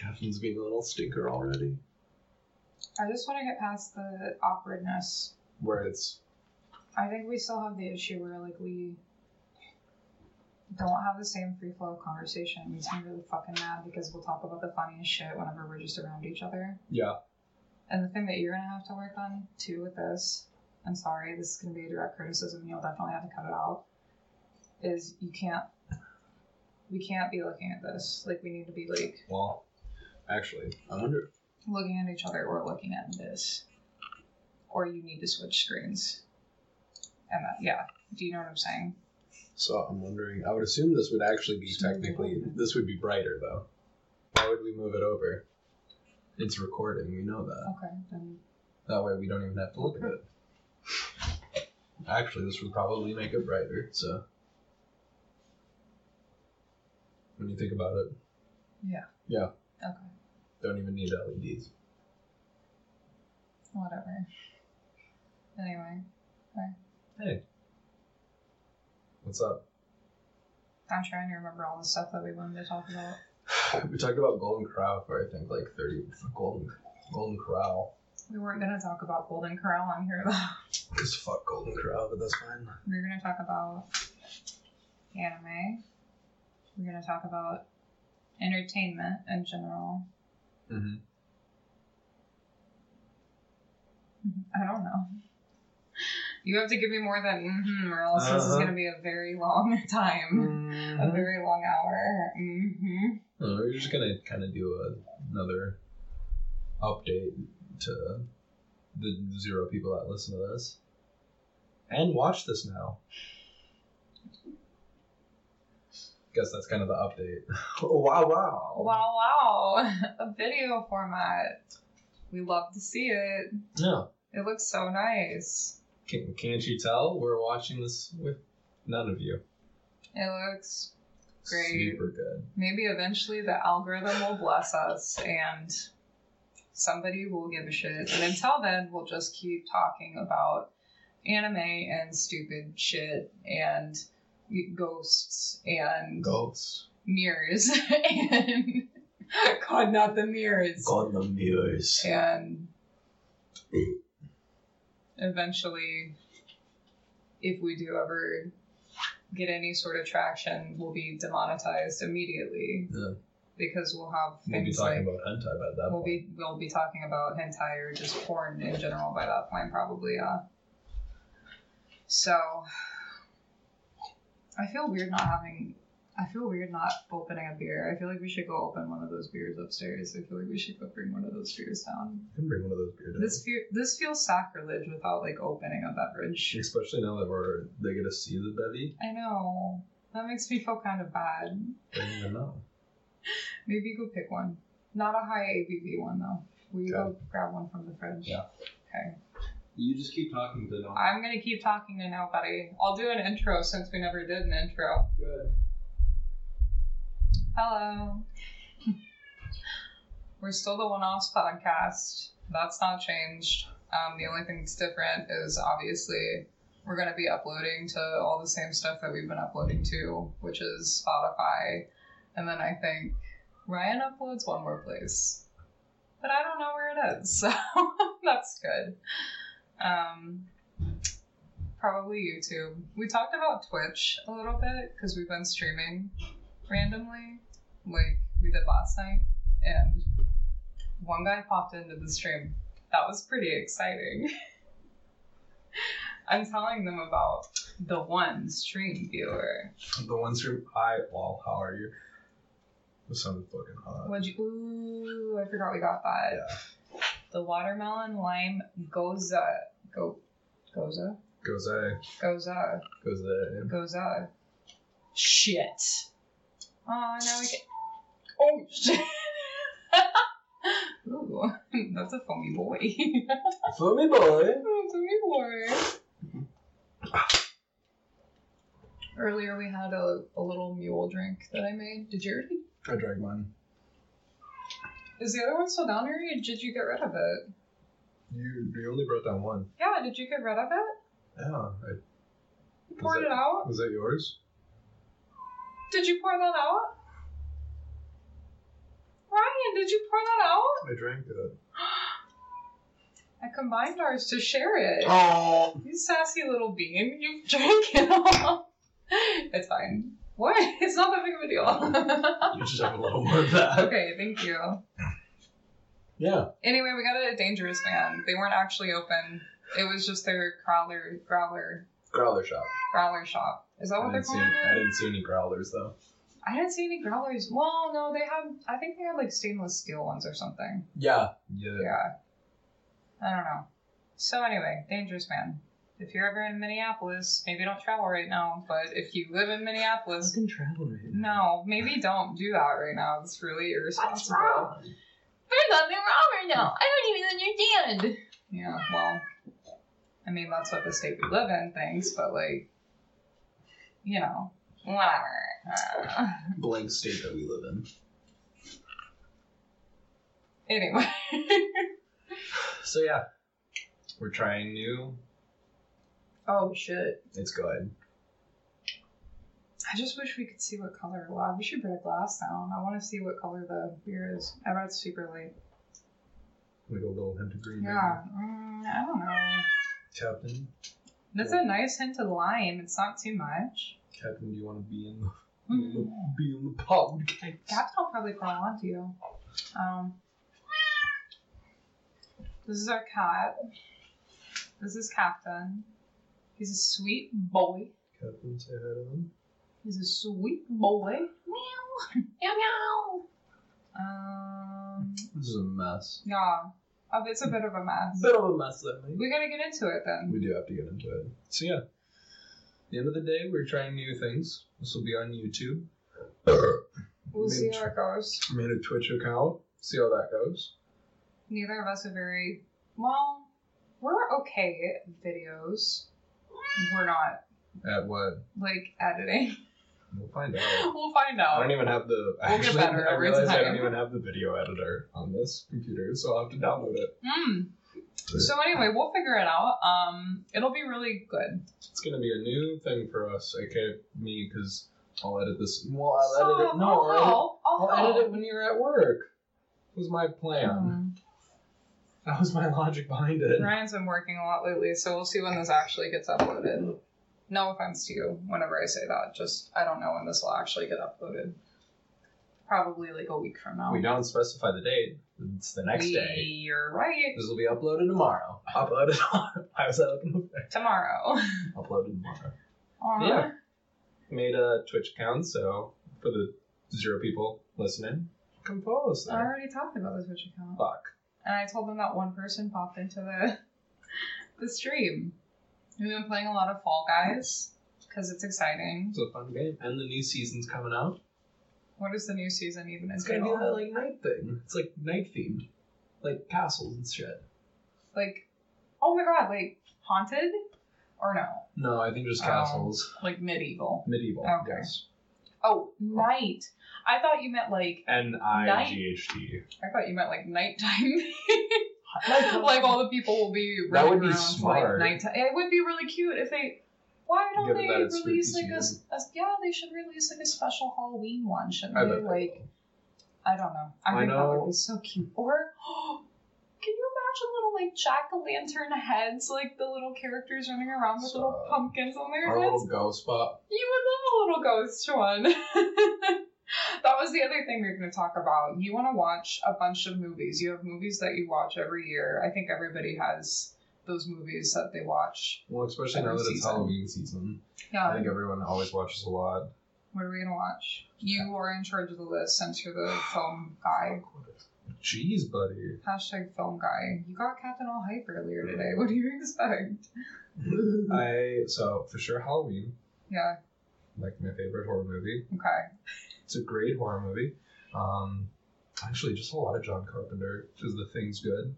Caffeine's being a little stinker already. I just want to get past the awkwardness. Where it's I think we still have the issue where like we don't have the same free flow of conversation. It makes me really fucking mad because we'll talk about the funniest shit whenever we're just around each other. yeah. And the thing that you're gonna have to work on too with this, I'm sorry, this is gonna be a direct criticism, you'll definitely have to cut it out, is you can't we can't be looking at this. Like we need to be like Well, actually, I wonder. looking at each other or looking at this. Or you need to switch screens. And that, yeah. Do you know what I'm saying? So I'm wondering. I would assume this would actually be technically. This would be brighter though. Why would we move it over? It's recording. We know that. Okay, then That way we don't even have to look at it. Actually, this would probably make it brighter. So when you think about it, yeah. Yeah. Okay. Don't even need LEDs. Whatever. Anyway, Hey, what's up? I'm trying to remember all the stuff that we wanted to talk about. We talked about Golden Corral for I think like thirty. Golden Golden Corral. We weren't gonna talk about Golden Corral on here though. Just fuck Golden Corral, but that's fine. We We're gonna talk about anime. We're gonna talk about entertainment in general. Mm-hmm. I don't know. You have to give me more than mm-hmm, or else this is Uh-huh. gonna be a very long time, a Mm-hmm. very long hour. Mm-hmm. We're just gonna kind of do a, another update to the zero people that listen to this and watch this now. Guess that's kind of the update. oh, wow, wow. Wow, wow, a video format. We love to see it. Yeah. It looks so nice. Can, can't you tell we're watching this with none of you? It looks Great. Super good. maybe eventually the algorithm will bless us and somebody will give a shit. And until then, we'll just keep talking about anime and stupid shit and ghosts and Ghosts. mirrors and God, not the mirrors. God the mirrors. And eventually, if we do ever get any sort of traction, we'll be demonetized immediately. Yeah. Because we'll have We'll be things talking like about hentai by that we'll point. be we'll be talking about hentai or just porn in general by that point probably uh so I feel weird not having I feel weird not opening a beer. I feel like we should go open one of those beers upstairs. I feel like we should go bring one of those beers down. You can bring one of those beers down. This fe- this feels sacrilege without like opening a beverage. Especially now that we're they get to see the bevy. I know. That makes me feel kind of bad. They don't even know. Maybe go pick one. Not a high ABV one though. We will go grab one from the fridge? Yeah. Okay. You just keep talking to no I'm gonna keep talking to nobody. I'll do an intro since we never did an intro. Good. Hello. We're still the One Offs podcast. That's not changed. Um, the only thing that's different is obviously we're gonna be uploading to all the same stuff that we've been uploading to, which is Spotify, and then I think Ryan uploads one more place, but I don't know where it is, so that's good. Um, probably YouTube. We talked about Twitch a little bit because we've been streaming randomly, like we did last night, and one guy popped into the stream. That was pretty exciting. I'm telling them about the one stream viewer. The one who I well, how are you? The sounded fucking hot. What'd you? Ooh, I forgot we got that. Yeah. The watermelon lime goza. Go, goza? Goes A. Goza. Goes A. Goza. Shit. Oh, now we get. Oh, shit. Ooh, that's a foamy boy. For me, boy. Oh, foamy boy. Earlier we had a, a little mule drink that I made. Did you already? I drank mine. Is the other one still down here? Or did you get rid of it? You you only brought down one. Yeah, did you get rid of it? Yeah. I, You poured that- it out? was that yours? Did you pour that out? Ryan, did you pour that out? I drank it. I combined ours to share it. Oh. You sassy little bean. You drank it all. It's fine. What? It's not that big of a deal. You just have a little more of that. okay, thank you. Yeah. Anyway, we got it at Dangerous Man. They weren't actually open. It was just their growler, growler, Growler shop. growler shop. Is that I what they're didn't, see, calling I it? didn't see any growlers though. I didn't see any growlers. Well, no, they had. I think they had like stainless steel ones or something. Yeah. Yeah. Yeah. I don't know. So anyway, Dangerous Man. If you're ever in Minneapolis, maybe don't travel right now. But if you live in Minneapolis, can travel right now. no, maybe don't do that right now. It's really irresponsible. There's nothing wrong right now. I don't even understand. Yeah, well, I mean, that's what the state we live in thinks, but like, you know, whatever. Uh, Blank state that we live in. anyway. So yeah, we're trying new. oh, shit. It's good. I just wish we could see what color. Wow, we should put a glass down. I want to see what color the beer is. I bet it's super light. Like a little hint of green. Yeah, mm, I don't know. Captain. That's a nice hint of lime. It's not too much. Captain, do you want to be in the Mm. be in the podcast? Captain will probably crawl onto you. Um, this is our cat. This is Captain. He's a sweet boy. Captain, say hi to them. He's a sweet boy. Meow. Meow meow. Um, This is a mess. yeah. Oh, it's a bit of a mess. Bit of a mess, Emily. We gotta get into it then. We do have to get into it. So yeah, at the end of the day, we're trying new things. This will be on YouTube. We'll see how it goes. Made a Twitch account. See how that goes. Neither of us are very well. We're okay at videos. We're not At what? like editing. We'll find out. we'll find out. I don't even have the. We'll get better I every realized I don't even have the video editor on this computer, so I'll have to download it. Mm. So anyway, we'll figure it out. Um, it'll be really good. It's gonna be a new thing for us, aka me, because I'll edit this. Well, I'll edit it. No, I'll I'll, edit. I'll, I'll edit it when you're at work. Was my plan. Um, That was my logic behind it. Ryan's been working a lot lately, so we'll see when this actually gets uploaded. No offense to you whenever I say that. Just I don't know when this will actually get uploaded. Probably like a week from now. We don't specify the date. It's the next day. You're right. This will be uploaded tomorrow. Uploaded tomorrow. Why was that looking over? Tomorrow. Uploaded tomorrow. Aw. Yeah. Made a Twitch account, so for the zero people listening, us I already talked about the Twitch account. Fuck. And I told them that one person popped into the the stream. We've been playing a lot of Fall Guys because it's exciting. It's a fun game. And the new season's coming out. What is the new season even It's gonna be that like night thing. It's like night themed. Like castles and shit. Like, oh my god, like haunted or no? No, I think just Oh. castles. Like medieval. Medieval, Okay. yes. Oh, night. I thought you meant like N I G H T. I thought you meant like nighttime. like all the people will be That would be smart. like nighttime. It would be really cute if they. Why don't they release like a, a- yeah? They should release like a special Halloween one, shouldn't I they? Like, I don't know. I, I think that would be so cute. Or can you imagine little like jack o' lantern heads, like the little characters running around with little pumpkins on their Our heads? little ghost spot. You would love a little ghost one. that was the other thing we were going to talk about. You want to watch a bunch of movies. You have movies that you watch every year. I think everybody has those movies that they watch. Well, especially now that it's season. Halloween season. Yeah. I think everyone always watches a lot. What are we going to watch? You are in charge of the list since you're the film guy. Jeez, buddy. Hashtag film guy. You got Captain All Hype earlier today. What do you expect? I so for sure Halloween, Yeah. like my favorite horror movie. Okay. It's a great horror movie. Um, actually, just a lot of John Carpenter. Because the thing's good.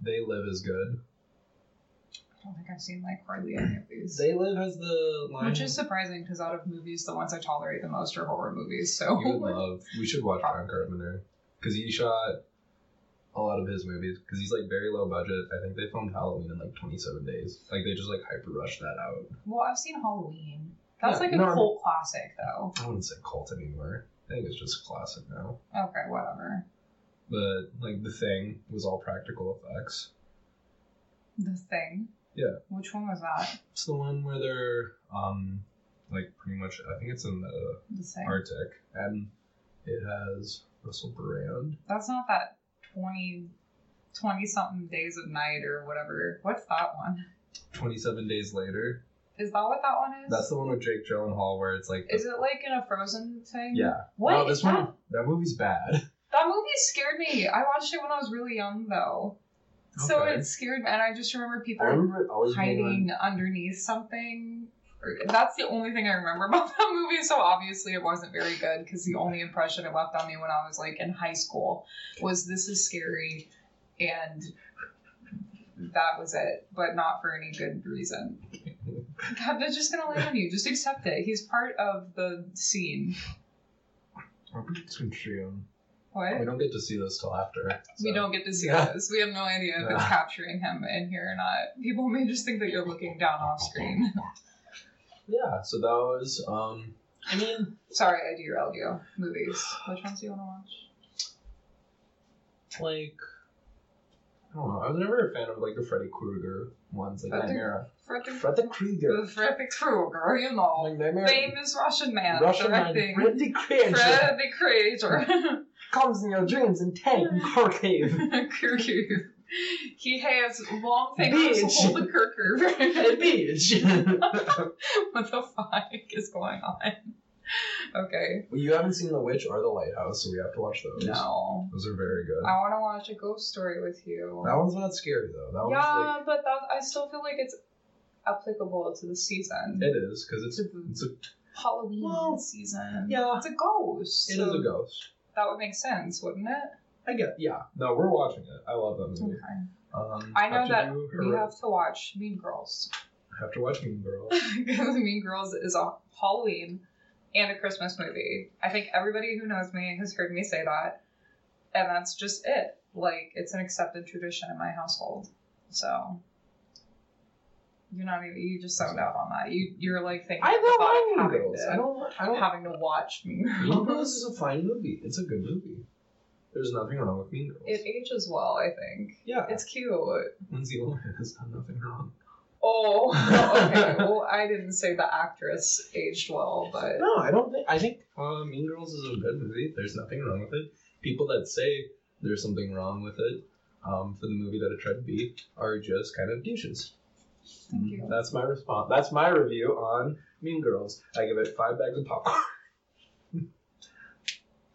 They Live is good. I don't think I've seen like hardly any of these. They Live has the line. Which is surprising because out of movies, the ones I tolerate the most are horror movies. So you would love. We should watch John Carpenter because he shot a lot of his movies. Because he's like very low budget. I think they filmed Halloween in like 27 days. Like they just like hyper rushed that out. Well, I've seen Halloween. That's Yeah, like a no, no. cult classic, though. I wouldn't say cult anymore. I think it's just classic now. Okay, whatever. but like the thing was all practical effects. The thing. Yeah. Which one was that? It's the one where they're um like pretty much I think it's in the The. Arctic and it has Russell Brand. That's not that 20, 20 something days of night or whatever. What's that one? Twenty seven days later. Is that what that one is? That's the one with Jake Gyllenhaal where it's like Is it like in a Frozen thing? Yeah. What No, this that? one that movie's bad. That movie scared me. I watched it when I was really young, though. Okay. So it scared me, and I just remember people remember it always being hiding underneath something. That's the only thing I remember about that movie. So obviously, it wasn't very good because the only impression it left on me when I was like in high school was this is scary, and that was it. But not for any good reason. God, they're just gonna land on you. Just accept it. He's part of the scene. Robert Trium. What? We don't get to see this till after. We don't get to see Yeah. this. We have no idea if it's Yeah. capturing him in here or not. People may just think that you're looking down off screen. Yeah, so that was um I mean Sorry, I derailed you. Movies. Which ones do you want to watch? like I don't know. I was never a fan of like the Freddy Krueger ones, like Freddy- Nightmare. Freddy, Freddy Krueger. Freddy Krueger, you know. Like Nightmare. Famous Russian man Russian man. Freddy Krueger Freddy Krueger. comes in your dreams in tank and Kharkiv. Krueger. He has long fingers to Bitch. hold the Krueger. Hey, bitch. what the fuck is going on? Okay. well, you haven't seen The Witch or The Lighthouse, so we have to watch those. No. Those are very good. I want to watch a ghost story with you. That one's not scary though. That one's yeah, but that I still feel like it's applicable to the season. it is because it's a, it's a Halloween Well, season. yeah. It's a ghost. it is so a ghost. That would make sense, wouldn't it? I get yeah. No, we're watching it. I love that movie. Okay. Um, I know that do we have to watch Mean Girls. I have to watch Mean Girls. because Mean Girls is a Halloween and a Christmas movie. I think everybody who knows me has heard me say that. And that's just it. Like, it's an accepted tradition in my household. So. You're not even, you just zoned out on that. You, you're like thinking I don't of Mean Girls. to- I don't. I don't. having to watch Mean Girls. Mean Girls. Girls is a fine movie. It's a good movie. There's nothing wrong with Mean Girls. It ages well, I think. yeah, It's cute. Lindsay Lohan has done nothing wrong. Oh, okay. well, I didn't say the actress aged well, but No, I don't think. I think uh, Mean Girls is a good movie. There's nothing wrong with it. People that say there's something wrong with it um, for the movie that it tried to be are just kind of douches. thank you. That's my response. That's my review on Mean Girls. I give it five bags of popcorn.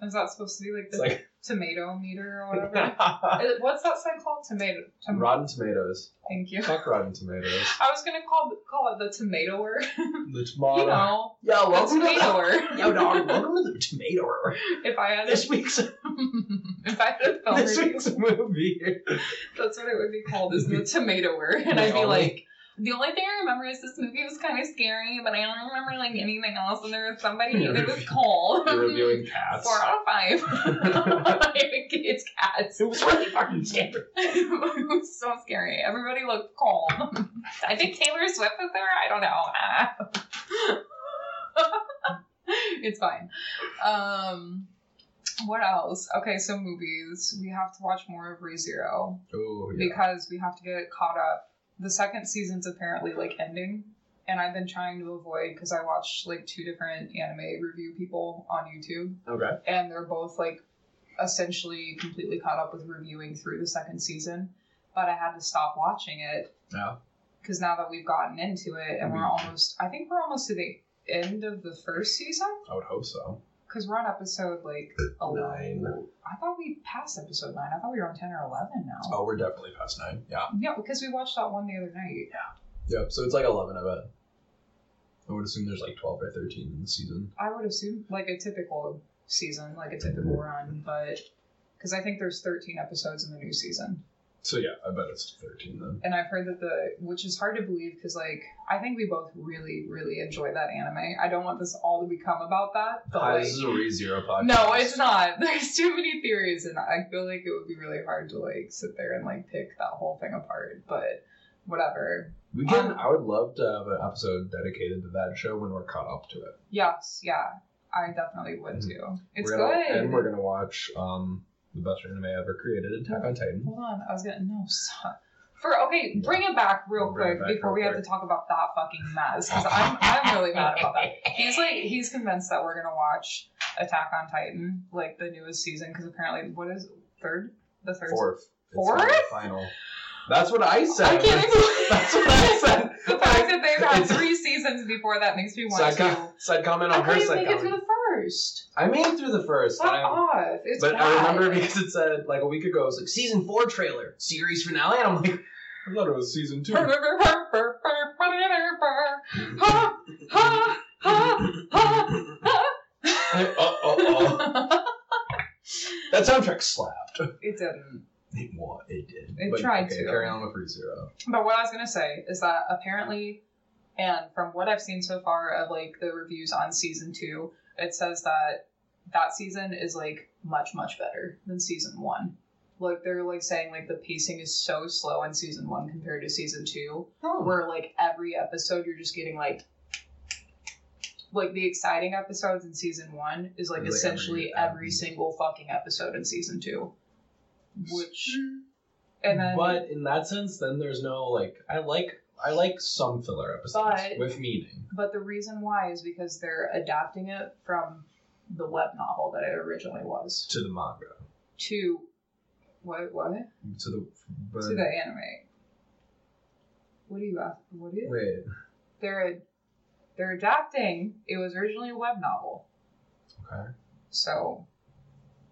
Is that supposed to be like the like tomato meter or whatever? Uh, What's that sign called? Tomato. Tom- Rotten Tomatoes. Thank you. Fuck Rotten Tomatoes. I was gonna call call it the tomatoer. The tomato. you tomato. know, Yeah, the welcome to the. tomatoer. Yo, dog, welcome to the tomato. if I had a, This week's if I had a film this review, week's movie. that's what it would be called. Is the tomatoer, and The I'd be only- like. The only thing I remember is this movie was kind of scary, but I don't remember like anything else. And there was somebody, it was cold. You're reviewing cats. Four out of five. it's cats. It was really fucking scary. it was so scary. Everybody looked calm. I think Taylor Swift was there. I don't know. it's fine. Um, what else? Okay, so movies. We have to watch more of ReZero Oh yeah. because we have to get caught up. The second season's apparently like ending, and I've been trying to avoid because I watched like two different anime review people on YouTube Okay. and they're both like essentially completely caught up with reviewing through the second season. But I had to stop watching it Yeah. because now that we've gotten into it and we're Mhm. almost, I think we're almost to the end of the first season I would hope so. Because we're on episode like Nine. I thought we passed episode nine. I thought we were on 10 or 11 now. Oh, we're definitely past nine. Yeah. Yeah, because we watched that one the other night. Yeah. Yep. So it's like eleven, I bet. I would assume there's like twelve or thirteen in the season. I would assume like a typical season, like a typical mm-hmm. run, but because I think there's 13 episodes in the new season. So yeah, I bet it's thirteen then. and I've heard that the which is hard to believe because like I think we both really really enjoy that anime. I don't want this all to become about that, but Hi, like this is a re zero podcast. no, it's not. There's too many theories, and I feel like it would be really hard to like sit there and like pick that whole thing apart. But whatever. We can. Um, I would love to have an episode dedicated to that show when we're caught up to it. Yes, yeah, I definitely would too. It's we're gonna, good. And we're gonna watch um the best anime ever created, Attack on Titan. Hold on, I was gonna no stop. For okay, bring it back real Bring quick back before real we have to talk about that fucking mess because I'm I'm really mad about that. He's like he's convinced that we're gonna watch Attack on Titan like the newest season because apparently what is third the third Fourth. Fourth? Final. That's what I said. I can't even. That's what I said. the fact that they've had three seasons before that makes me want Side, to. com- side comment I on her side make it through comment. The first. I made it through the first. Fuck and I- off! It's but bad. I remember because it said like a week ago, it was like season four trailer, series finale, and I'm like, I thought it was season two. Ha, ha, ha, ha, ha. oh, oh, oh. That soundtrack slapped. It didn't. It, what? It did. It But, tried okay, to. Carry on with ReZero. But what I was gonna say is that apparently, and from what I've seen so far of like the reviews on season two, it says that that season is like much much better than season one. Like they're like saying like the pacing is so slow in season one compared to season two, oh. where like every episode you're just getting like. Like the exciting episodes in season one is like Like every- essentially every, single fucking episode in season two, which hmm. and then but in that sense, then there's no like I like I like some filler episodes But- with meaning. But the reason why is because they're adapting it from the web novel that it originally was to the manga. to what what To the but, to the anime. What do you ask? What do you? wait. They're they're adapting. It was originally a web novel, Okay. so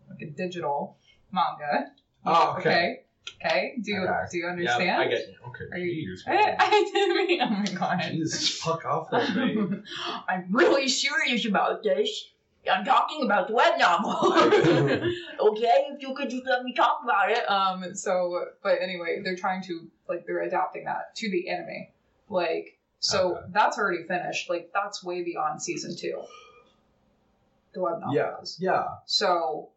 like a digital manga. Oh, okay. Okay. Do you Okay. do you understand? Yeah, I get you. Okay. Are you- Jeez, I, I didn't mean. Oh my god. Jesus, fuck off with me. I'm really serious about this. I'm talking about the web novel. okay, if you could just let me talk about it. Um. So, but anyway, they're trying to like they're adapting that to the anime. Like, so Okay. that's already finished. Like, that's way beyond season two. The web novel Yeah. is. Yeah. So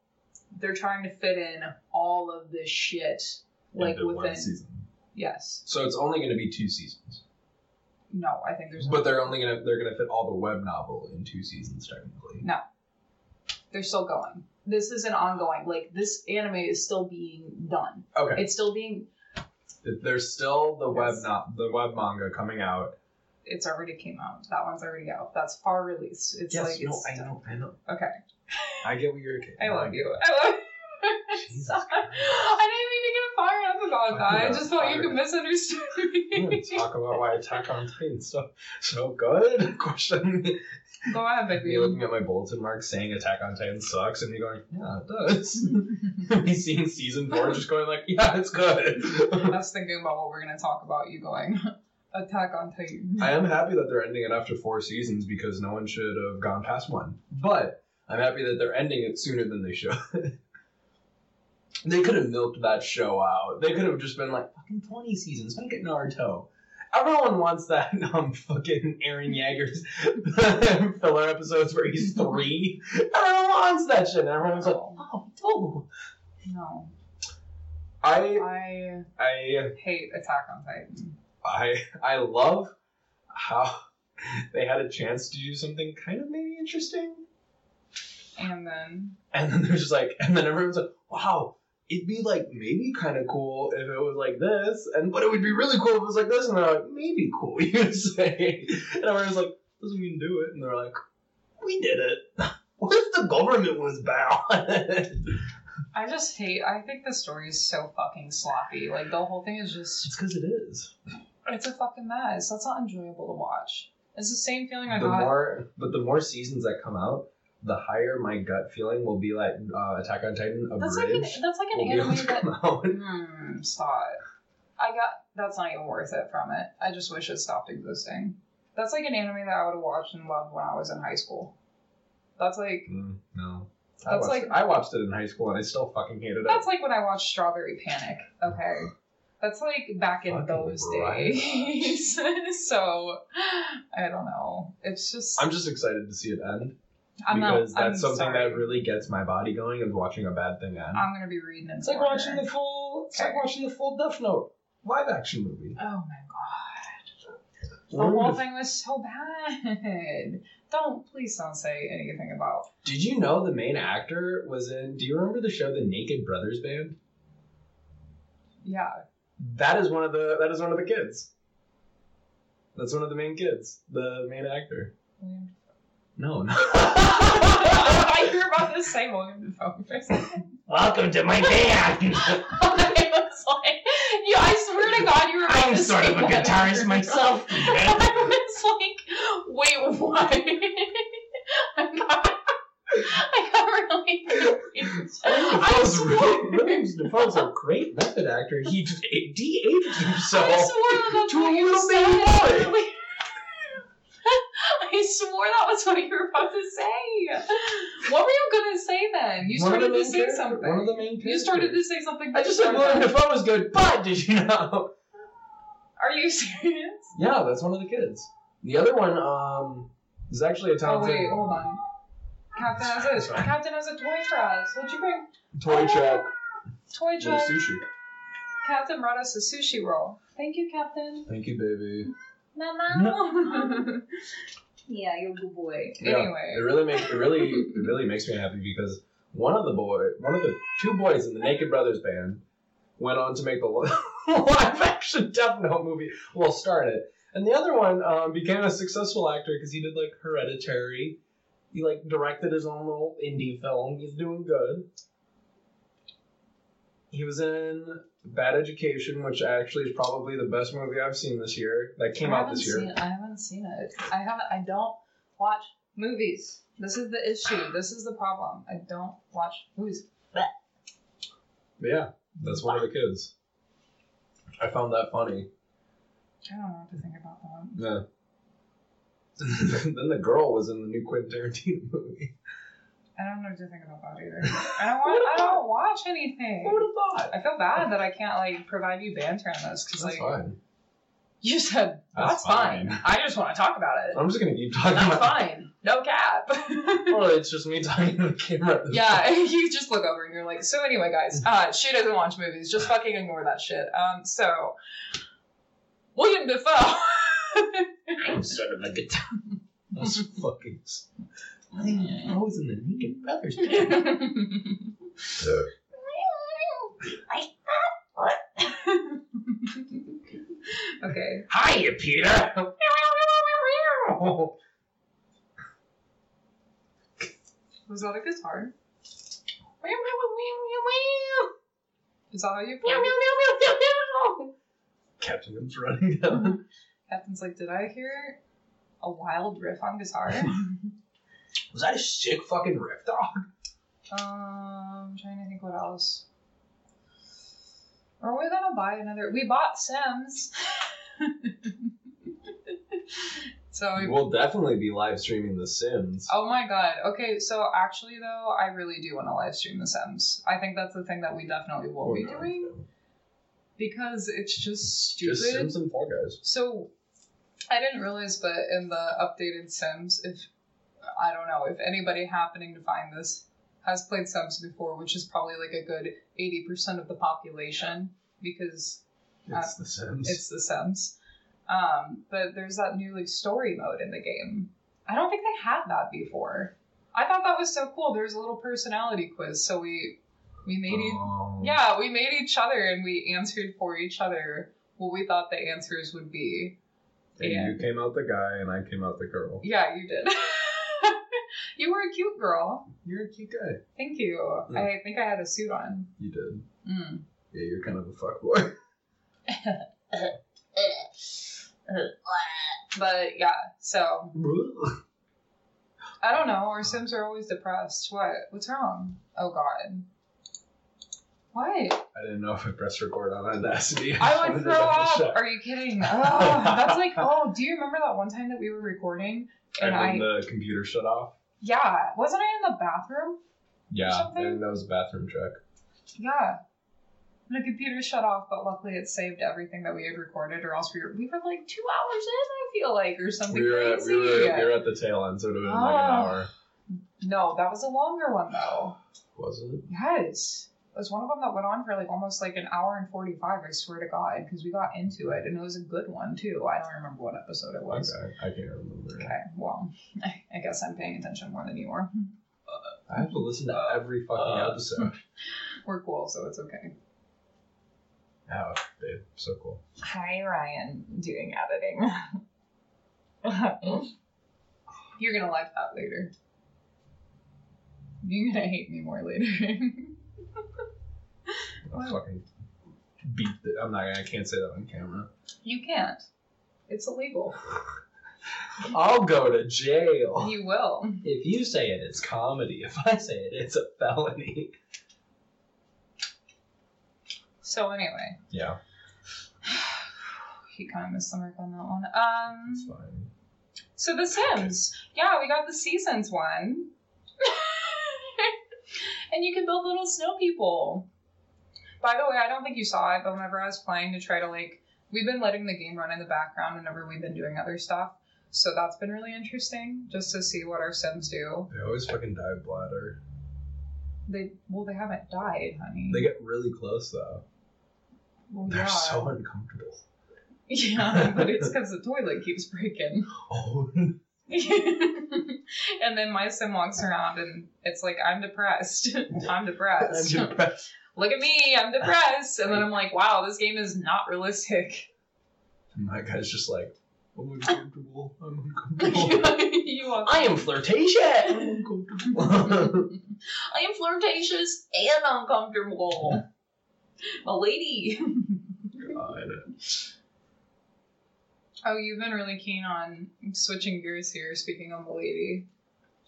they're trying to fit in all of this shit like Into one within. season. Yes. So it's only going to be two seasons, No, I think there's. but they're only gonna they're gonna fit all the web novel in two seasons technically. No. They're still going. This is an ongoing. Like this anime is still being done. Okay. It's still being. There's still the web Yes. not the web manga coming out. It's already came out. That one's already out. That's far released. It's like no, it's I know, I know. Okay. I get what you're. Um, I love you. I love. Jesus I didn't mean to get fired up about that. I just thought you could misunderstand me. talk about why Attack on Titan so so good. Question. Go ahead, baby. Me looking at my bulletin mark saying Attack on Titan sucks, and me going, yeah, it does. me seeing season four, just going like, yeah, it's good. I was thinking about what we're gonna talk about. You going Attack on Titan. I am happy that they're ending it after four seasons because no one should have gone past one. But I'm happy that they're ending it sooner than they should. they could have milked that show out. They could have just been like, fucking 20 seasons, make it Naruto. Everyone wants that um fucking Eren Yeager's filler episodes where he's three. Everyone wants that shit. And everyone's like, oh, oh. No, I I I hate Attack on Titan. I I love how they had a chance to do something kind of maybe interesting. And then And then they're just like, and then everyone's like, wow, it'd be like maybe kind of cool if it was like this, and but it would be really cool if it was like this, and they're like, maybe cool, you would say. And everyone's like, doesn't mean do it, and they're like, we did it. What if the government was bad? I just hate. I think the story is so fucking sloppy. Like the whole thing is just. it's because it is. It's a fucking mess. That's not enjoyable to watch. It's the same feeling I The got. more, but the more seasons that come out, the higher my gut feeling will be like uh, Attack on Titan that's like an that's like an anime that come out. Stop. I got that's not even worth it from it. I just wish it stopped existing. That's like an anime that I would have watched and loved when I was in high school. That's like Mm, no. I That's watched, like- I watched it in high school and I still fucking hated it. that's like when I watched Strawberry Panic. Okay. That's like back in Fucking those right. days. so I don't know. It's just I'm just excited to see it end I'm not- because that's I'm something sorry. that really gets my body going is watching a bad thing end. I'm gonna be reading it. it's like watching the full. It's like watching the full Death Note live action movie. Oh my god. The Willem whole Daf- thing was so bad. Don't please don't say anything about. Did you know the main actor was in? Do you remember the show The Naked Brothers Band? Yeah, That is one of the. That is one of the kids. That's one of the main kids. The main actor. William- No, no. I thought you were about to say William Dafoe for a second. Welcome to my band. I was like, yeah, I swear to God, you were about I'm to sort say of a guitarist myself. I was like, wait, what? I got, I got really confused. I Dafoe's swore, William Dafoe's a great method actor. He just de-aged himself. I swore to a little baby boy. Earlier. I swore that was what you were about to say. What were you gonna say then? You One of the started to main say character- something. One of the main you started to characters. say something. I just said before William that. Dafoe was good, but did you know? Are you serious? Yeah, that's one of the kids. The other one, um, is actually a Oh talented wait, hold on. Captain has a fine. Captain has a toy for us. What'd you bring? toy check Toy with check. sushi. Captain brought us a sushi roll. Thank you, Captain. Thank you, baby. Mama. yeah, you're a good boy. Yeah, Anyway. it really makes it really it really makes me happy because one of the boy, one of the two boys in the Naked Brothers band, went on to make the live action Death Note movie. Well, start it, and the other one um, became a successful actor because he did like Hereditary. He like directed his own little indie film. He's doing good. He was in Bad Education, which actually is probably the best movie I've seen this year. That came I out this year. Seen, I haven't seen it. I haven't. I don't watch movies. This is the issue. This is the problem. I don't watch movies. But yeah, that's one of the kids. I found that funny. I don't know what to think about that. Yeah. then the girl was in the new Quentin Tarantino movie. I don't know what to think about that either. I don't want. I don't watch anything. Who would have thought? I feel bad that I can't like provide you banter on this because like fine. you said That's that's, fine. fine. I just want to talk about it. I'm just gonna keep talking That's about fine. No cap. Well, it's just me talking to the camera. at this yeah, you just look over and you're like, so anyway, guys, uh, she doesn't watch movies. Just fucking ignore that shit. Um, so William Dafoe. I'm sort of a guitar. That's fucking. I was in the Naked Brothers. okay. Hiya, Peter. Was that a guitar? Is that how you play? Captain comes running down. Captain's like, did I hear a wild riff on guitar? Was that a sick fucking riff, dog? um, I'm trying to think what else. Are we gonna buy another? We bought Sims. so we We'll definitely be live streaming The Sims. Oh my god. Okay, so actually though, I really do want to live stream The Sims. I think that's the thing that we definitely will be doing because it's just stupid. Just Sims and Fall Guys. So I didn't realize, but in the updated Sims, if I don't know if anybody happening to find this has played Sims before, which is probably like a good eighty percent of the population because It's The Sims. it's The Sims. Um, but there's that new like story mode in the game. I don't think they had that before. I thought that was so cool. There's a little personality quiz, so we we made each Um, yeah we made each other and we answered for each other what we thought the answers would be. And Yeah. you came out the guy, and I came out the girl. Yeah, you did. you were a cute girl. You're a cute guy. Thank you. Yeah. I think I had a suit on. You did. Mm. Yeah, you're kind of a fuck boy. But yeah, so I don't know. Our Sims are always depressed. What? What's wrong? Oh God. What? I didn't know if I pressed record on Audacity. I would throw up. Are you kidding? Oh, that's like. Oh, do you remember that one time that we were recording and And I? then the computer shut off. Yeah, wasn't I in the bathroom? Yeah, something? and that was a bathroom check. Yeah. The computer shut off, but luckily it saved everything that we had recorded, or else we were we were like two hours in. I feel like, or something We were, at, crazy. we, were, we were at the tail end, so it would have been like an Oh. hour. No, that was a longer one though. Was it? Yes. Was one of them that went on for like almost like an hour and 45, I swear to God, because we got into it and it was a good one too. I don't remember what episode it was. Okay, I can't remember. Okay, well, I guess I'm paying attention more than you are. I have to listen to every fucking Uh. episode. We're cool, so it's okay. Oh, babe, so cool. Hi, Ryan, doing editing. You're gonna like that later. You're gonna hate me more later. I'll fucking beat. The, I'm not. I can't say that on camera. you can't. It's illegal. I'll go to jail. You will. If you say it, it's comedy. If I say it, it's a felony. So anyway, Yeah, he kind of missed the mark on that one. Um, it's fine. so The Sims. Yeah, we got the seasons one. and you can build little snow people. By the way, I don't think you saw it, but whenever I was playing to try to like, we've been letting the game run in the background whenever we've been doing other stuff. So that's been really interesting, just to see what our Sims do. They always fucking die of bladder. They well, they haven't died, honey. They get really close though. well, They're yeah, so uncomfortable. yeah, but it's because the toilet keeps breaking. Oh, and then my sim walks around and it's like I'm depressed. I'm depressed. I'm depressed. Look at me, I'm depressed. And then I'm like, wow, this game is not realistic. And my guy's just like, I'm uncomfortable. I'm uncomfortable. I am flirtatious. I'm uncomfortable. I am flirtatious and uncomfortable. a lady. God. Oh, you've been really keen on switching gears here. Speaking of the lady,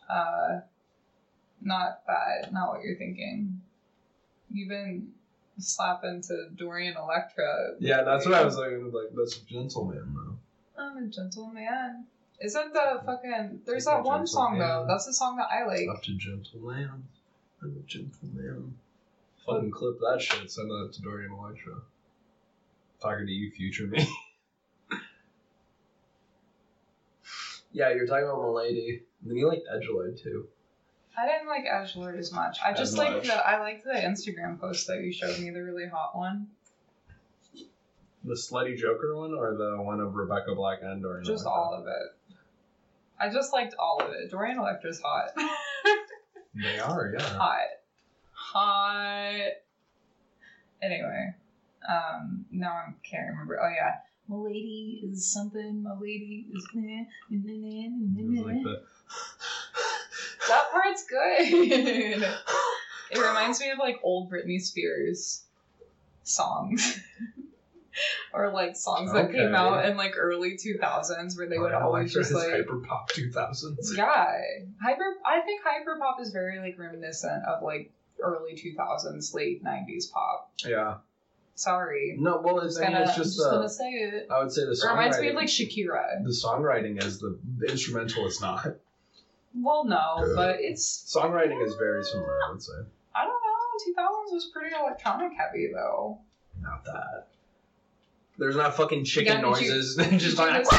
uh, not that, not what you're thinking. You've been slapping to Dorian Electra. Yeah, that's what I was like. Like that's a gentleman though. I'm a gentleman. Isn't the fucking? There's that one song though. That's the song that I like. Up to gentleman. I'm a gentleman. Fucking clip that shit. Send that to Dorian Electra. Talking to you, future me. yeah, you're talking about Milady. Then you like Edgelord too. I didn't like Edgelord as much. I just like much. the I liked the Instagram post that you showed me, the really hot one. The slutty Joker one or the one of Rebecca Black and Dorian Just Electra? all of it. I just liked all of it. Dorian Electra's hot. They are, yeah. hot. Hot. Anyway. Um now I can't remember. Oh yeah. Milady is something, Milady is It was like the That part's good. it reminds me of like old Britney Spears songs. or like songs that came out in like early 2000s where they would Dorian always Electra just like hyper pop 2000s. yeah hyper i think hyper pop is very like reminiscent of like early 2000s late 90s pop Yeah. sorry No, well, it's, I'm I mean, gonna, it's I'm just just uh, gonna say it I would say the it reminds me of like shakira the songwriting is the, the instrumental is not. Well no but it's Songwriting is very similar, I would say. i don't know 2000s was pretty electronic heavy though Not that. There's not fucking chicken Yeah, did you- noises. just like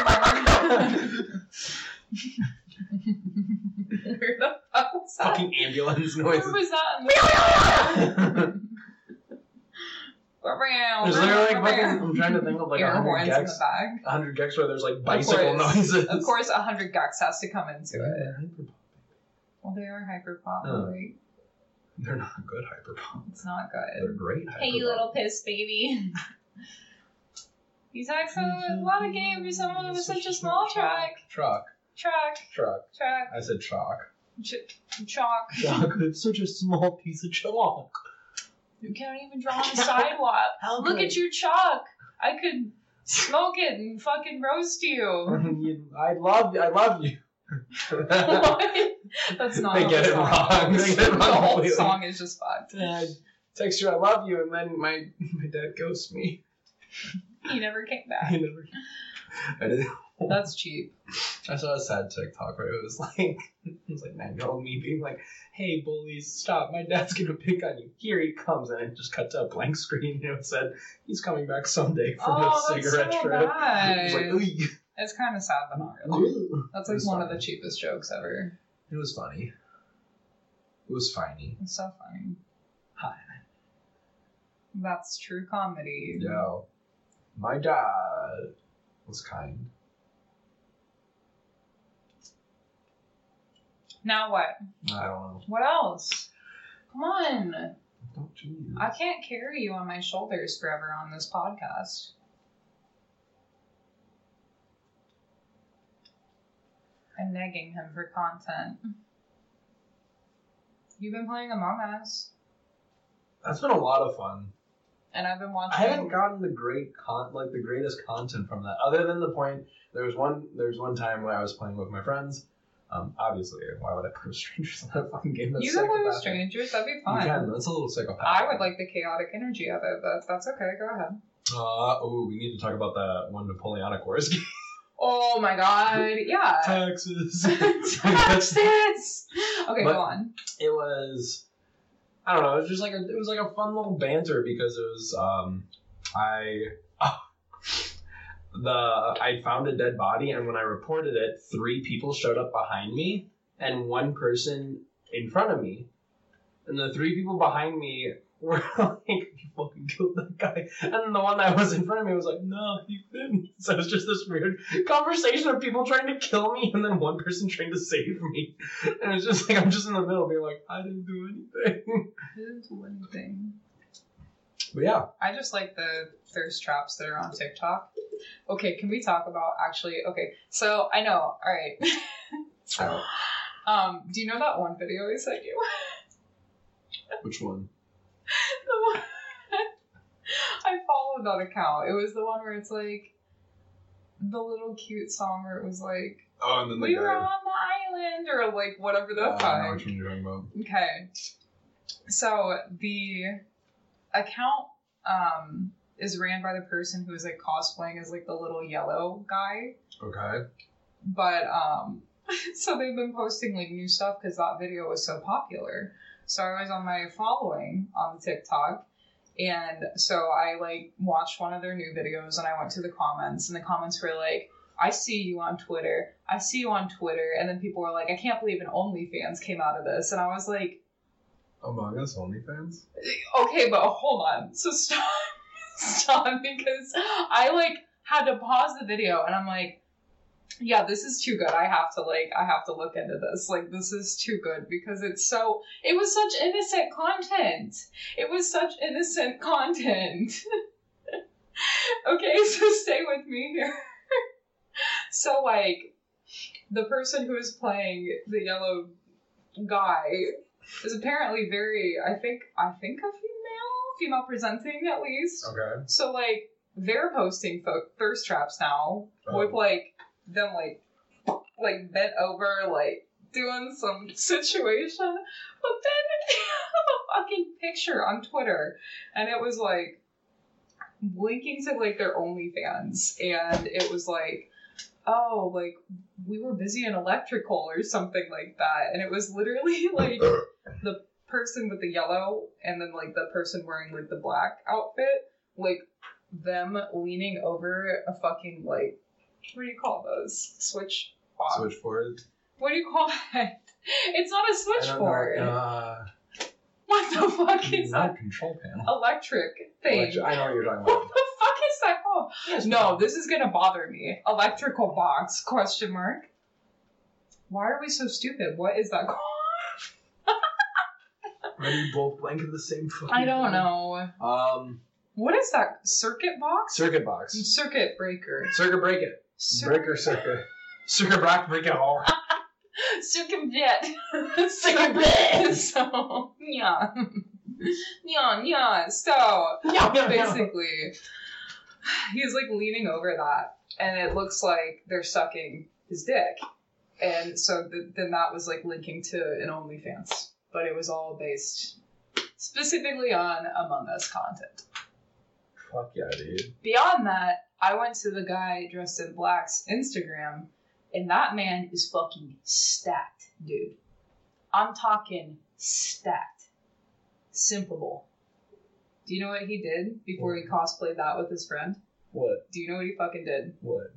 where the fuck was that fucking ambulance where noises. was that in the There's literally like fucking. I'm trying to think of like a hundred horns in the gecs. A hundred gecs where there's like bicycle course. noises. Of course, a hundred gecs has to come into Yeah, it. they're hyper pop. Well, they are hyper pop. Oh. Like, They're not good hyper pop. it's not good. They're great. Hyper Hey, you little piss baby. He's actually a lot of game for someone with such a small track. Truck. Track, Truck. track, I said chalk. ch- chalk. Chalk. It's such a small piece of chalk. You can't even draw on the sidewalk. How Look could- at your chalk. I could smoke it and fucking roast you. You- I love you. I love you. What? That's not They how get the it song wrong. They get it wrong The whole completely. song is just fucked. I text you I love you, and then my my dad ghosts me. He never came I back. never. I did. That's cheap. I saw a sad TikTok where it was like it was like nine year old me being like, "Hey bullies, stop! My dad's gonna pick on you. Here he comes!" And it just cut to a blank screen. You know, it said he's coming back someday from oh, a cigarette so trip. bad. It like, It's kind of sad, but not really. That's like one of the cheapest jokes ever. It was funny. It was funny. It's so funny. Hi. That's true comedy. Yeah. My dad was kind. Now what? I don't know. What else? Come on. Don't cheese. I can't carry you on my shoulders forever on this podcast. I'm negging him for content. You've been playing Among Us, That's been a lot of fun. and I've been watching. I haven't gotten the great con like the greatest content from that, other than the point. There was one. There was one time when I was playing with my friends. Um, obviously, why would I put strangers on a fucking game that's you can play with strangers. That'd be You can. That's a little psychopathic. I would like the chaotic energy of it, but that's okay. Go ahead. Uh, oh, we need to talk about that one Napoleonic Wars game. Oh my god! Yeah. Texas. Texas. Okay, But- go on. it was I don't know, it was just like a it was like a fun little banter because it was um I the I found a dead body and when I reported it, three people showed up behind me and one person in front of me. And the three people behind me were like, You fucking killed that guy. And the one that was in front of me was like, No, you didn't. So it was just this weird conversation of people trying to kill me and then one person trying to save me. And it's just like I'm just in the middle being like, I didn't do anything. I didn't do anything. But yeah. I just like the thirst traps that are on TikTok. Okay, can we talk about actually? Okay, so I know. All right. so, um, do you know that one video I sent you? Which one? the one I followed that account. It was the one where it's like the little cute song where it was like Oh, and then the we were guy. on the island or like whatever the Oh, I know fuck. one you're talking about. Okay. So the account um is ran by the person who is like cosplaying as like the little yellow guy. Okay. But um so they've been posting like new stuff because that video was so popular. So I was on my following on TikTok and so I like watched one of their new videos and I went to the comments and the comments were like I see you on Twitter. I see you on Twitter. And then people were like, I can't believe an OnlyFans came out of this. And I was like, Among Us OnlyFans? okay, but hold on. So stop, stop, because I like had to pause the video, and I'm like, yeah, this is too good. I have to like, I have to look into this. Like, this is too good because it's so. It was such innocent content. It was such innocent content. okay, so stay with me here. so like, the person who is playing the yellow guy is apparently very I think I think a female, female presenting at least. Okay. So like they're posting fo- thirst traps now Oh. with like them like like bent over like doing some situation, but then a fucking picture on Twitter and it was like linking to like their OnlyFans and it was like oh like we were busy in electrical or something like that and it was literally like the person with the yellow and then like the person wearing like the black outfit like them leaning over a fucking like what do you call those? Switch box? Switchboard. what do you call that? It's not a I don't know. switchboard. Uh, what the fuck is not that? control panel. electric thing. I know what you're talking about. what the fuck is that called? Yes, no this is gonna bother me. Electrical box question mark. Why are we so stupid? What is that called Are you both blank at the same fucking i don't know Um, what is that circuit box circuit box. circuit breaker Circuit break it. Breaker circuit. Circuit break, break it all. Circumvent. Circumvent. so, yeah. Yeah, yeah. So, basically, he's like leaning over that, and it looks like they're sucking his dick. And so th- then that was like linking to an OnlyFans. But it was all based specifically on Among Us content. Fuck yeah, dude. Beyond that, I went to the guy dressed in black's Instagram, and that man is fucking stacked, dude. I'm talking stacked. Simple. Do you know what he did before he cosplayed that with his friend? What? Do you know what he fucking did? What?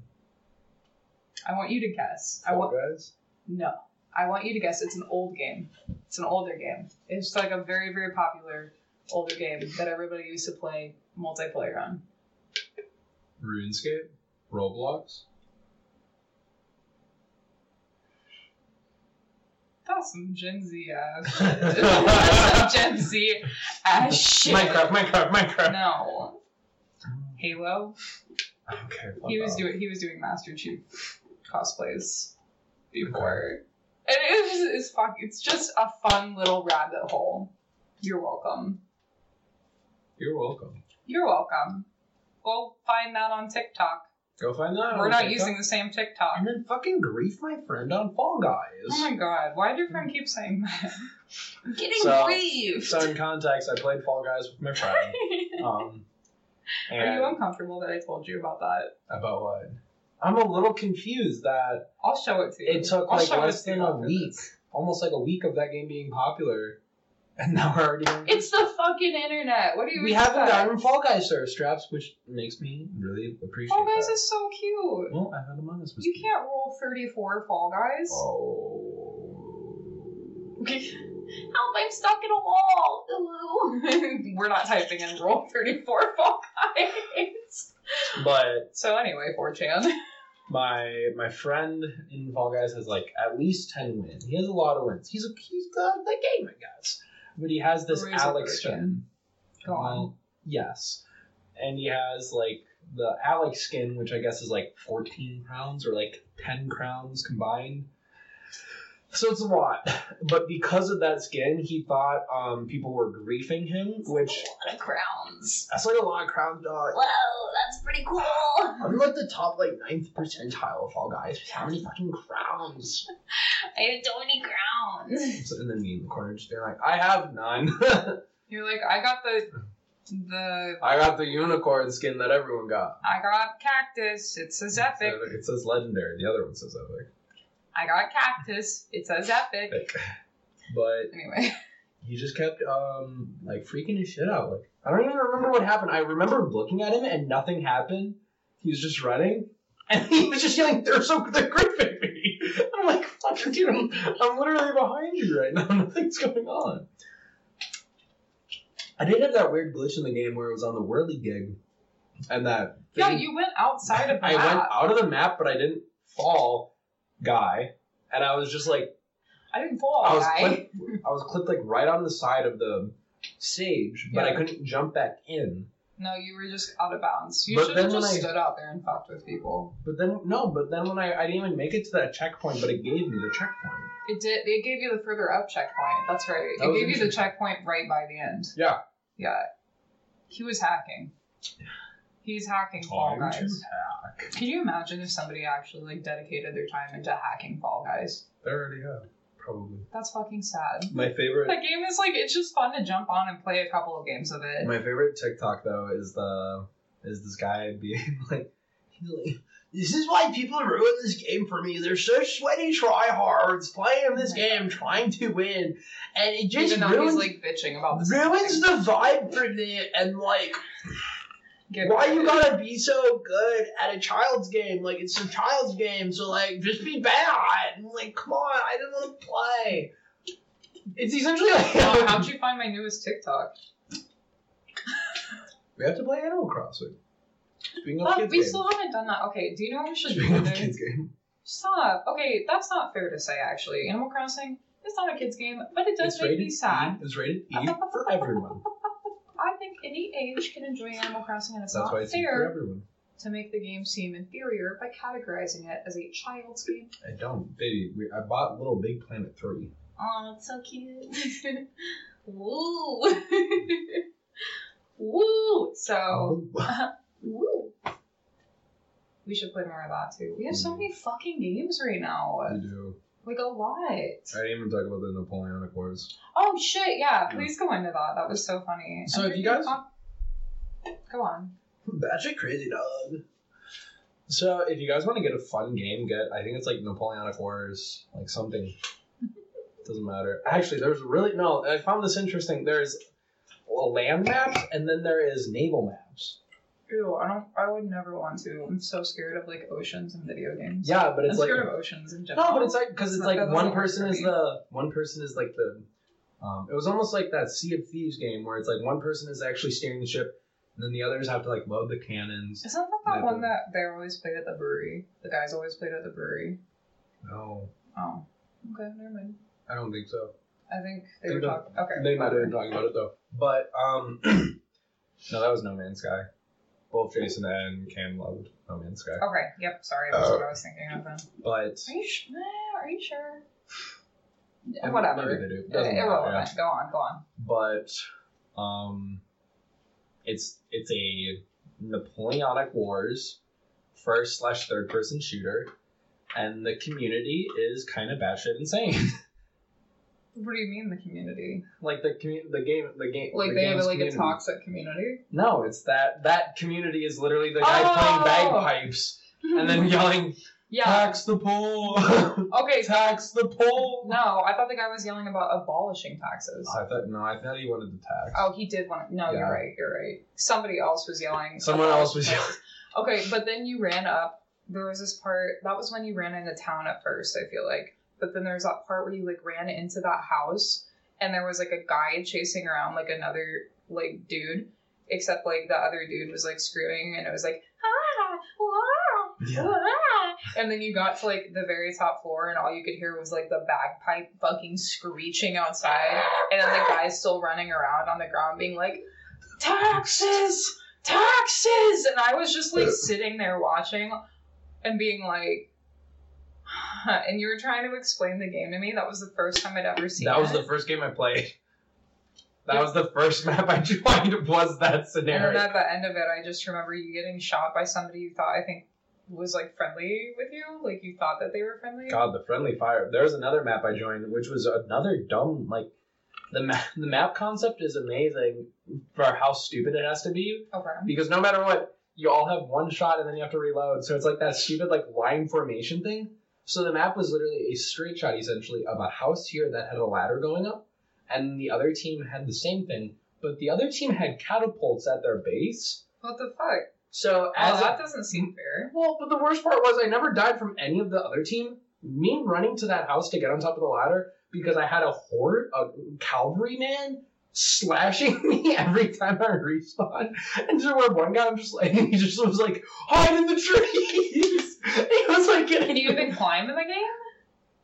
I want you to guess. I want Guys? no. I want you to guess. It's an old game. It's an older game. It's like a very very popular older game that everybody used to play multiplayer on? RuneScape, Roblox. That's some Gen Z ass. That's some Gen Z ass shit. Minecraft, Minecraft, Minecraft. No. Halo. Okay. He was off. doing he was doing Master Chief cosplays before. And it was it's fuck it's just a fun little rabbit hole. You're welcome. You're welcome. You're welcome. Go find that on TikTok. Go find that. We're on not TikTok. using the same TikTok. And then fucking grief my friend on Fall Guys. Oh my god, why did your friend keep saying that? I'm getting So- grieved. So in context, I played Fall Guys with my friend. Um, Are you uncomfortable that I told you about that? about what? I'm a little confused that I'll show it to you. it took I'll like show less it to you than a after week, this. almost like a week of that game being popular, and now we're already. It's the fucking internet. What do you we haven't expect? gotten Fall Guys surf straps, which makes me really appreciate Fall Guys that. is so cute. well, I had Among Us. was You cute. can't roll 34 Fall Guys. Oh. Help, I'm stuck in a wall. Ooh. We're not typing in roll 34 Fall Guys. But So anyway, 4chan. my my friend in Fall Guys has like at least ten wins. He has a lot of wins. He's a he's the, the game, I guess. But he has this Razor Alex version. skin. Go on. Well, yes, and he has like the Alex skin, which I guess is like fourteen crowns or like ten crowns combined. So it's a lot, but because of that skin, he thought um, people were griefing him, which a lot of crowns. that's like a lot of crowns, dog. Whoa, pretty cool. I'm like the top like ninth percentile of all Guys. How many fucking crowns? I have so many crowns. So- And then me in the corner just being like, I have none. You're like, I got the the I got the unicorn skin that everyone got. I got cactus. It says epic. It says legendary. The other one says epic. I got cactus. It says epic. Epic. But Anyway, he just kept um like freaking his shit out. Like I don't even remember what happened. I remember looking at him and nothing happened. He was just running. And he was just yelling, they're so they're gripping me. I'm like, fuck dude, I'm, I'm literally behind you right now. Nothing's going on. I did have that weird glitch in the game where it was on the Whirlygig. And that yeah, you went outside of the I map. went out of the map, but I didn't fall, guy. And I was just like, I didn't fall, I was guy. clipped, I was clipped like right on the side of the stage, but I couldn't jump back in. No, you were just out of bounds. You But should have then when just I- stood out there and fucked with people. But then no, but then when I I didn't even make it to that checkpoint, but it gave me the checkpoint. It did. It gave you the further up checkpoint. That's right. That it was gave you the interesting. checkpoint right by the end. Yeah. Yeah. He was hacking. He's hacking Fall Time to Guys. hack. Can you imagine if somebody actually like dedicated their time into hacking Fall Guys? They already have probably. That's fucking sad. My favorite. That game is like it's just fun to jump on and play a couple of games of it. My favorite TikTok though is the is this guy being like like this is why people ruin this game for me. They're so sweaty tryhards playing this Oh game, trying to win, and it just Even ruins he's like bitching about same ruins thing. the vibe for me. And like, Get why you of gotta be so good at a child's game? Like it's a child's game, so like just be bad. And like, come on, I didn't want to play. It's essentially like Oh, how'd you find my newest TikTok? we have to play Animal Crossing. Speaking of But kids we game. still haven't done that. Okay, do you know what we should do Speaking of today? kids game. Stop. Okay, that's not fair to say. Actually, Animal Crossing it's not a kids game, but it does It's make rated me sad. E. It's rated E for everyone. Any age can enjoy Animal Crossing, and it's That's not why it's E for fair everyone. to make the game seem inferior by categorizing it as a child's game. I don't, baby. We, I bought Little Big Planet three. Oh, that's so cute. Woo. Woo. So Woo. we should play more of that too. We have Mm. so many fucking games right now, we do. Like a lot. I didn't even talk about the Napoleonic Wars. Oh shit! Yeah, please go into that. That was so funny. So I'm if you freaking guys- con- go on. Batshit crazy dog. So if you guys want to get a fun game, get I think it's like Napoleonic Wars, like something. Doesn't matter. Actually, there's really no. I found this interesting. There's well, land maps, and then there is naval maps. Ew, I don't. I would never want to. I'm so scared of like oceans and video games. Yeah, but I'm it's like scared of oceans in general. no, but it's like because it's That like one person is the one person is like the Um, it was almost like that Sea of Thieves game where it's like one person is actually steering the ship, and then the others have to like load the cannons. Isn't that that one the- that they always played at the brewery? The guys always played at the brewery. No, Oh, okay, never mind. I don't think so. I think they Think were talking. Okay, They might have been talking about it though. But um, no, that was No Man's Sky. Both Jason and Cam loved No Man's Sky. Okay, yep. Sorry, that's what I was thinking of then. But Are you, sh- eh, are you sure? Whatever. maybe they do. Doesn't matter, Irrelevant. Go on, go on. But um, it's it's a Napoleonic Wars first slash third person shooter, and the community is kind of batshit insane. What do you mean the community? like the commu- the game the game Like the they have like community. a toxic community? No, it's that that community is literally the guy Oh! playing bagpipes and then yelling, Yeah. "Tax the pole, Okay. tax the pole." No, I thought the guy was yelling about abolishing taxes. I thought no, I thought he wanted to tax. Oh, he did want to. No, Yeah. you're right. You're right. Somebody else was yelling. Someone else was taxes. Okay, but then you ran up. There was this part. That was when you ran into town at first. I feel like, but then there's that part where you like ran into that house, and there was like a guy chasing around like another like dude, except like the other dude was like screaming, and it was like ah, wow, Yeah. ah. and then you got to like the very top floor, and all you could hear was like the bagpipe fucking screeching outside, and then the guy's still running around on the ground being like taxes taxes and i was just like sitting there watching and being like and you were trying to explain the game to me that was the first time i'd ever seen That was it. the first game I played. That was the first map I joined. Was that scenario? and then at the end of it i just remember you getting shot by somebody you thought i think was like friendly with you like you thought that they were friendly God, the friendly fire. There's another map I joined, which was another dumb like. The map, the map concept is amazing for how stupid it has to be okay because no matter what, you all have one shot and then you have to reload. So it's like that stupid like line formation thing. So the map was literally a straight shot essentially of a house here that had a ladder going up, and the other team had the same thing, but the other team had catapults at their base. what the fuck So as that a, doesn't seem fair well, but the worst part was I never died from any of the other team. Me running to that house to get on top of the ladder because I had a horde, a cavalryman slashing me every time I respawn. And so where one guy, I'm just like, he just was like, hide in the trees. He was like, can you even climb in the game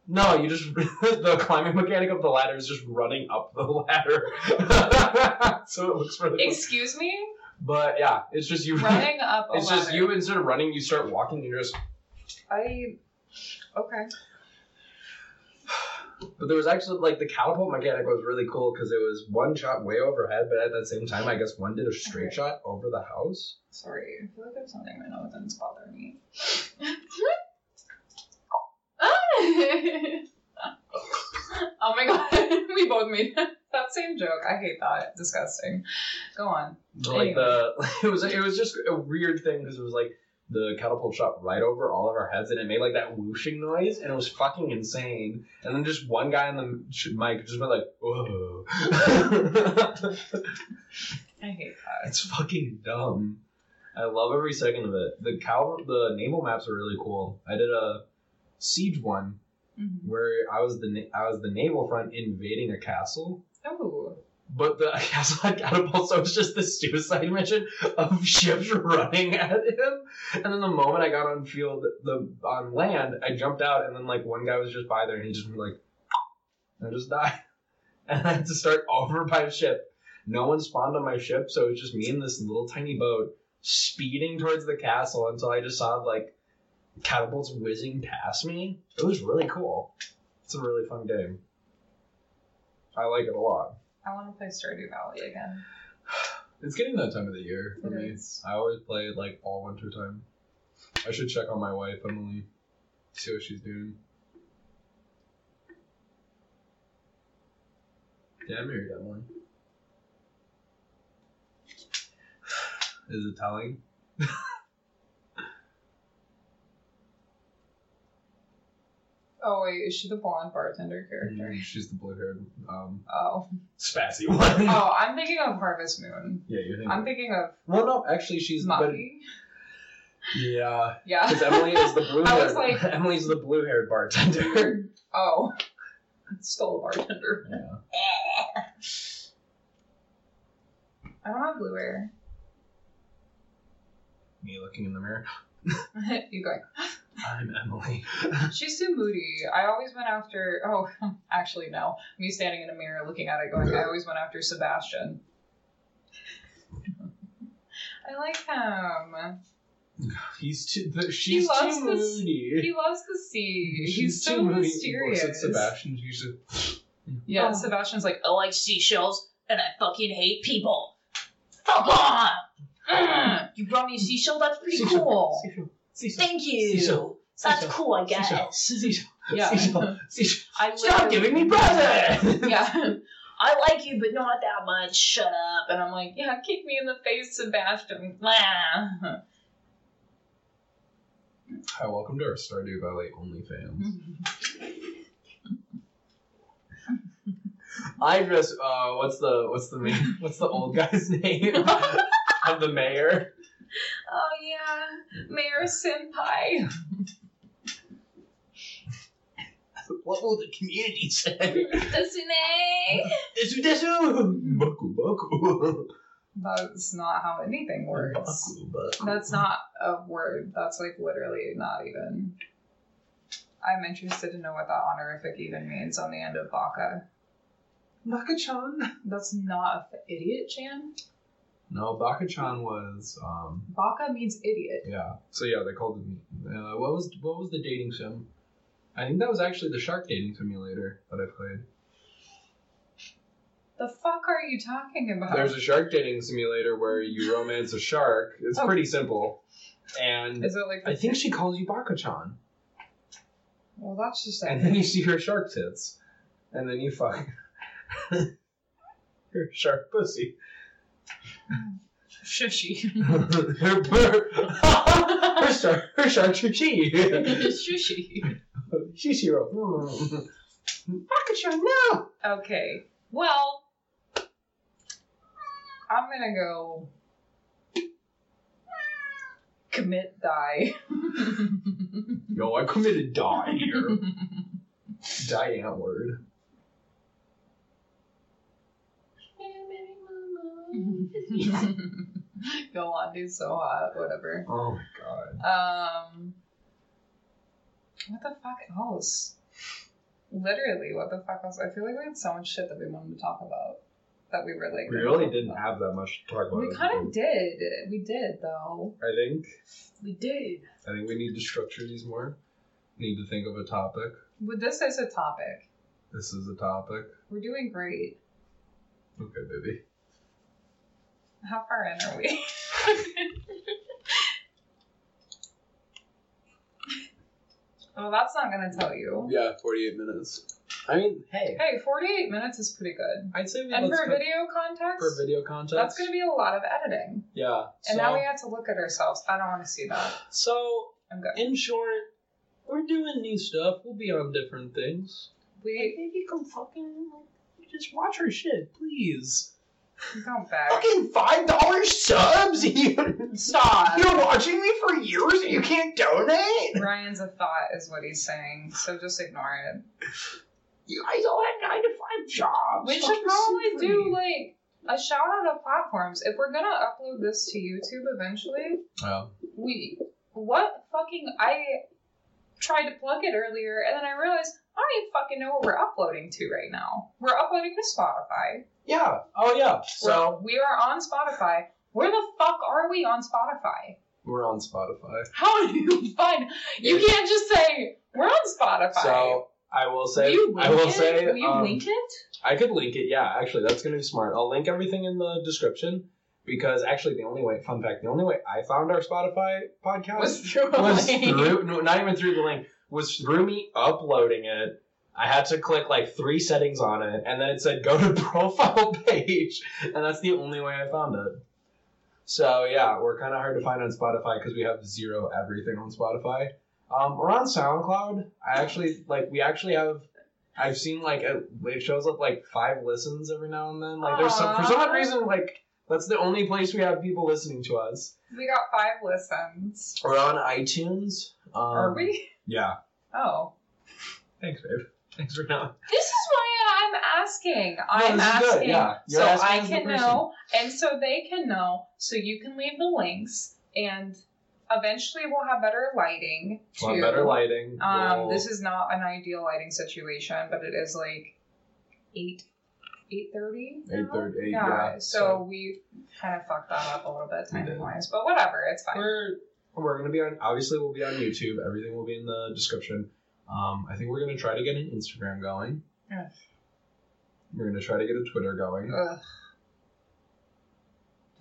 No, you just the climbing mechanic of the ladder is just running up the ladder, so it looks really. Cool. excuse me But yeah, it's just you. running up a It's just you instead of running, you start walking. You're just i okay But there was actually like the catapult mechanic was really cool because it was one shot way overhead, but at the same time, I guess one did a straight Okay. shot over the house. Sorry, I feel like I have something in my nose and bothering me. oh my god, we both made that same joke. I hate that. Disgusting. Go on. But, like the it was it was just a weird thing because it was like the catapult shot right over all of our heads and it made like that whooshing noise and it was fucking insane. And then just one guy on the mic just went like, "Whoa." I hate that. It's fucking dumb. I love every second of it. The cal the naval maps are really cool. I did a siege one Mhm. where I was the na- I was the naval front invading a castle, Oh, but the castle had catapults, so it was just this suicide mission of ships running at him. And then the moment I got on field, the on land, I jumped out, and then like one guy was just by there, and he just like, I just died, and I had to start over by ship. No one spawned on my ship, so it was just me and this little tiny boat speeding towards the castle until I just saw like catapults whizzing past me. It was really cool. It's a really fun game. I like it a lot. I want to play Stardew Valley again. It's getting that time of the year for It me. is. I always play like all winter time. I should check on my wife, Emily, see what she's doing. Yeah, I married Emily. Is it telling? Oh wait, is she the blonde bartender character? Mm, She's the blue haired, um, Oh, spassy one. oh, I'm thinking of Harvest Moon. Yeah, you're thinking. I'm thinking of well, no, actually, she's. Muffy. yeah, Yeah. because Emily is the blue I was like- Emily's the blue haired bartender. Oh, still a bartender. yeah. I don't have blue hair. Me looking in the mirror. you going? I'm Emily. She's too moody. I always went after. Oh, actually, no. Me standing in a mirror looking at it, going. I always went after Sebastian. I like him. He's too. The, she's loves too the moody. He loves the sea. She's He's so too moody. mysterious. Looks at Sebastian. She's just. Yeah, Oh. Sebastian's like, I like seashells, and I fucking hate people. Fuck off! Mm, you brought me a seashell? That's pretty cool. Seashell. Seashell. Thank you. Seashell. That's Seashell. cool, I Seashell. guess. Seashell. yeah, Seashell. Seashell. I Stop giving me presents. yeah. I like you, but not that much. Shut up. And I'm like, yeah, kick me in the face, Sebastian. Blah. Hi, welcome to our Stardew Valley OnlyFans. I dress. Uh, what's the what's the main, what's the old guy's name of the mayor? Oh yeah, Mayor Senpai. What will the community say? Desune. Desu desu. Baku baku. That's not how anything works. Baku baku. That's not a word. That's like literally not even. I'm interested to know what that honorific even means on the end of baka. Baka-chan. That's not a f- idiot, Chan. No, Baka-chan was um Baka means idiot. yeah. So yeah, they called it. Uh, what was what was the dating sim? I think that was actually the shark dating simulator that I played. The fuck are you talking about? There's a shark dating simulator where you romance a shark. It's Oh. pretty simple. And Is it like I think she calls you Baka-chan. Well, that's just And then you see her shark tits. And then you fuck her shark pussy. Shushy. her, her, her, shark, her shark chi. shushy. Shishiro. Baka-chan, no! Okay. Well, I'm gonna go commit die. Yo, I committed die here. die ain't word. go on, dude. So hot. Whatever. Oh my god. Um. What the fuck else? Literally, what the fuck else? I feel like we had so much shit that we wanted to talk about that we were like. We really didn't have that much to talk about. We kind of did. We did though. I think. We did. I think we need to structure these more. Need to think of a topic. But this is a topic. This is a topic. We're doing great. Okay, baby. How far in are we? well, that's not gonna tell you. Yeah, 48 minutes. I mean, hey, Hey, 48 minutes is pretty good. I'd say we And for cut- video context, for video context. that's gonna be a lot of editing. Yeah. And so, now we have to look at ourselves. I don't want to see that. so, I'm good. in short, we're doing new stuff. We'll be on different things. We Maybe come fucking just watch our shit, please. Go back. Fucking five dollars subs. You Stop. You're watching me for years and you can't donate. Ryan's a thought, is what he's saying. So just ignore it. You guys all have nine to five jobs. We should probably do free. like a shout out of platforms. If we're gonna upload this to YouTube eventually, Oh. we what fucking I tried to plug it earlier and then I realized I don't even fucking know what we're uploading to right now. We're uploading to Spotify. Yeah. Oh yeah. So We're- we are on Spotify. Where the fuck are we on Spotify? we're on Spotify. How do you find? You can't just say we're on Spotify. So I will will say, you link I will it? say, will you um, link it? I could link it. Yeah, actually, that's gonna be smart. I'll link everything in the description because actually, the only way, fun fact, the only way I found our Spotify podcast Was through a was link. through no, not even through the link, was through me uploading it. I had to click like three settings on it, and then it said go to profile page, and that's the only way I found it. So yeah, we're kind of hard to find on Spotify because we have zero everything on Spotify. Um, we're on SoundCloud. I actually like we actually have. I've seen like a, it shows up like five listens every now and then. Like there's some for some odd reason like that's the only place we have people listening to us. We got five listens. We're on iTunes. Um, Are we? Yeah. Oh. Thanks, babe. Thanks for now. This is why I I'm asking. I'm this is good, asking. yeah. You're so asking I as the can person. know, and so they can know. So you can leave the links, and eventually we'll have better lighting. Too. Want better lighting. Um, we'll- this is not an ideal lighting situation, but it is like eight, eight thirty. 8:30, Yeah. yeah, So, so- we kind of fucked that up a little bit did. timing wise, but whatever, it's fine. We're we're gonna be on. Obviously, we'll be on YouTube. Everything will be in the description. Um, I think we're gonna try to get an Instagram going. Yeah. We're gonna try to get a Twitter going. Ugh.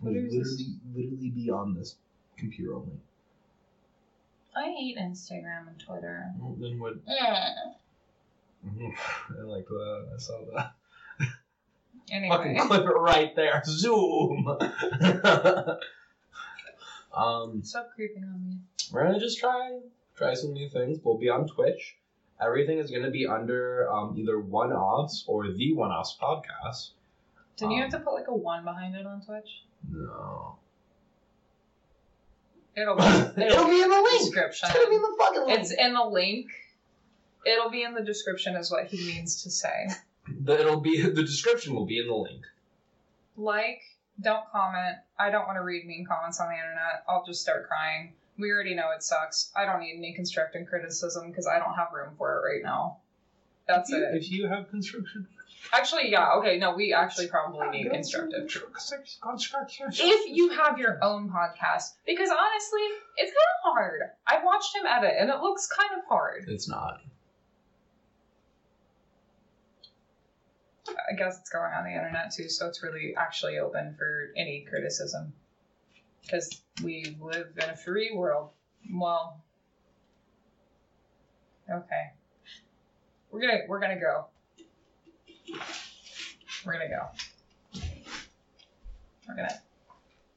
We'll Twitter's literally, literally be on this computer only. I hate Instagram and Twitter. Well, then what? Mm. I like that. I saw that. Anyway, Fucking clip it right there. Zoom. um, stop creeping on me. we're gonna just try try some new things. We'll be on Twitch. Everything is gonna be under um, either one offs or the one offs podcast. Didn't you Um, have to put like a one behind it on Twitch? No. It'll be, It'll be in the link. description. It's gonna be in the fucking link. It's in the link. It'll be in the description, is what he means to say. The, it'll be the description will be in the link. Like, don't comment. I don't want to read mean comments on the internet. I'll just start crying. We already know it sucks. I don't need any constructive criticism because I don't have room for it right now. That's if you, it. If you have construction, Actually, yeah, okay, no, we actually probably need constructive. construction. If you have your own podcast, because honestly, it's kind of hard. I've watched him edit and it looks kind of hard. it's not. I guess it's going on the internet too, so it's really actually open for any criticism. Because we live in a free world. Well, okay. We're gonna we're gonna go. We're gonna go. We're gonna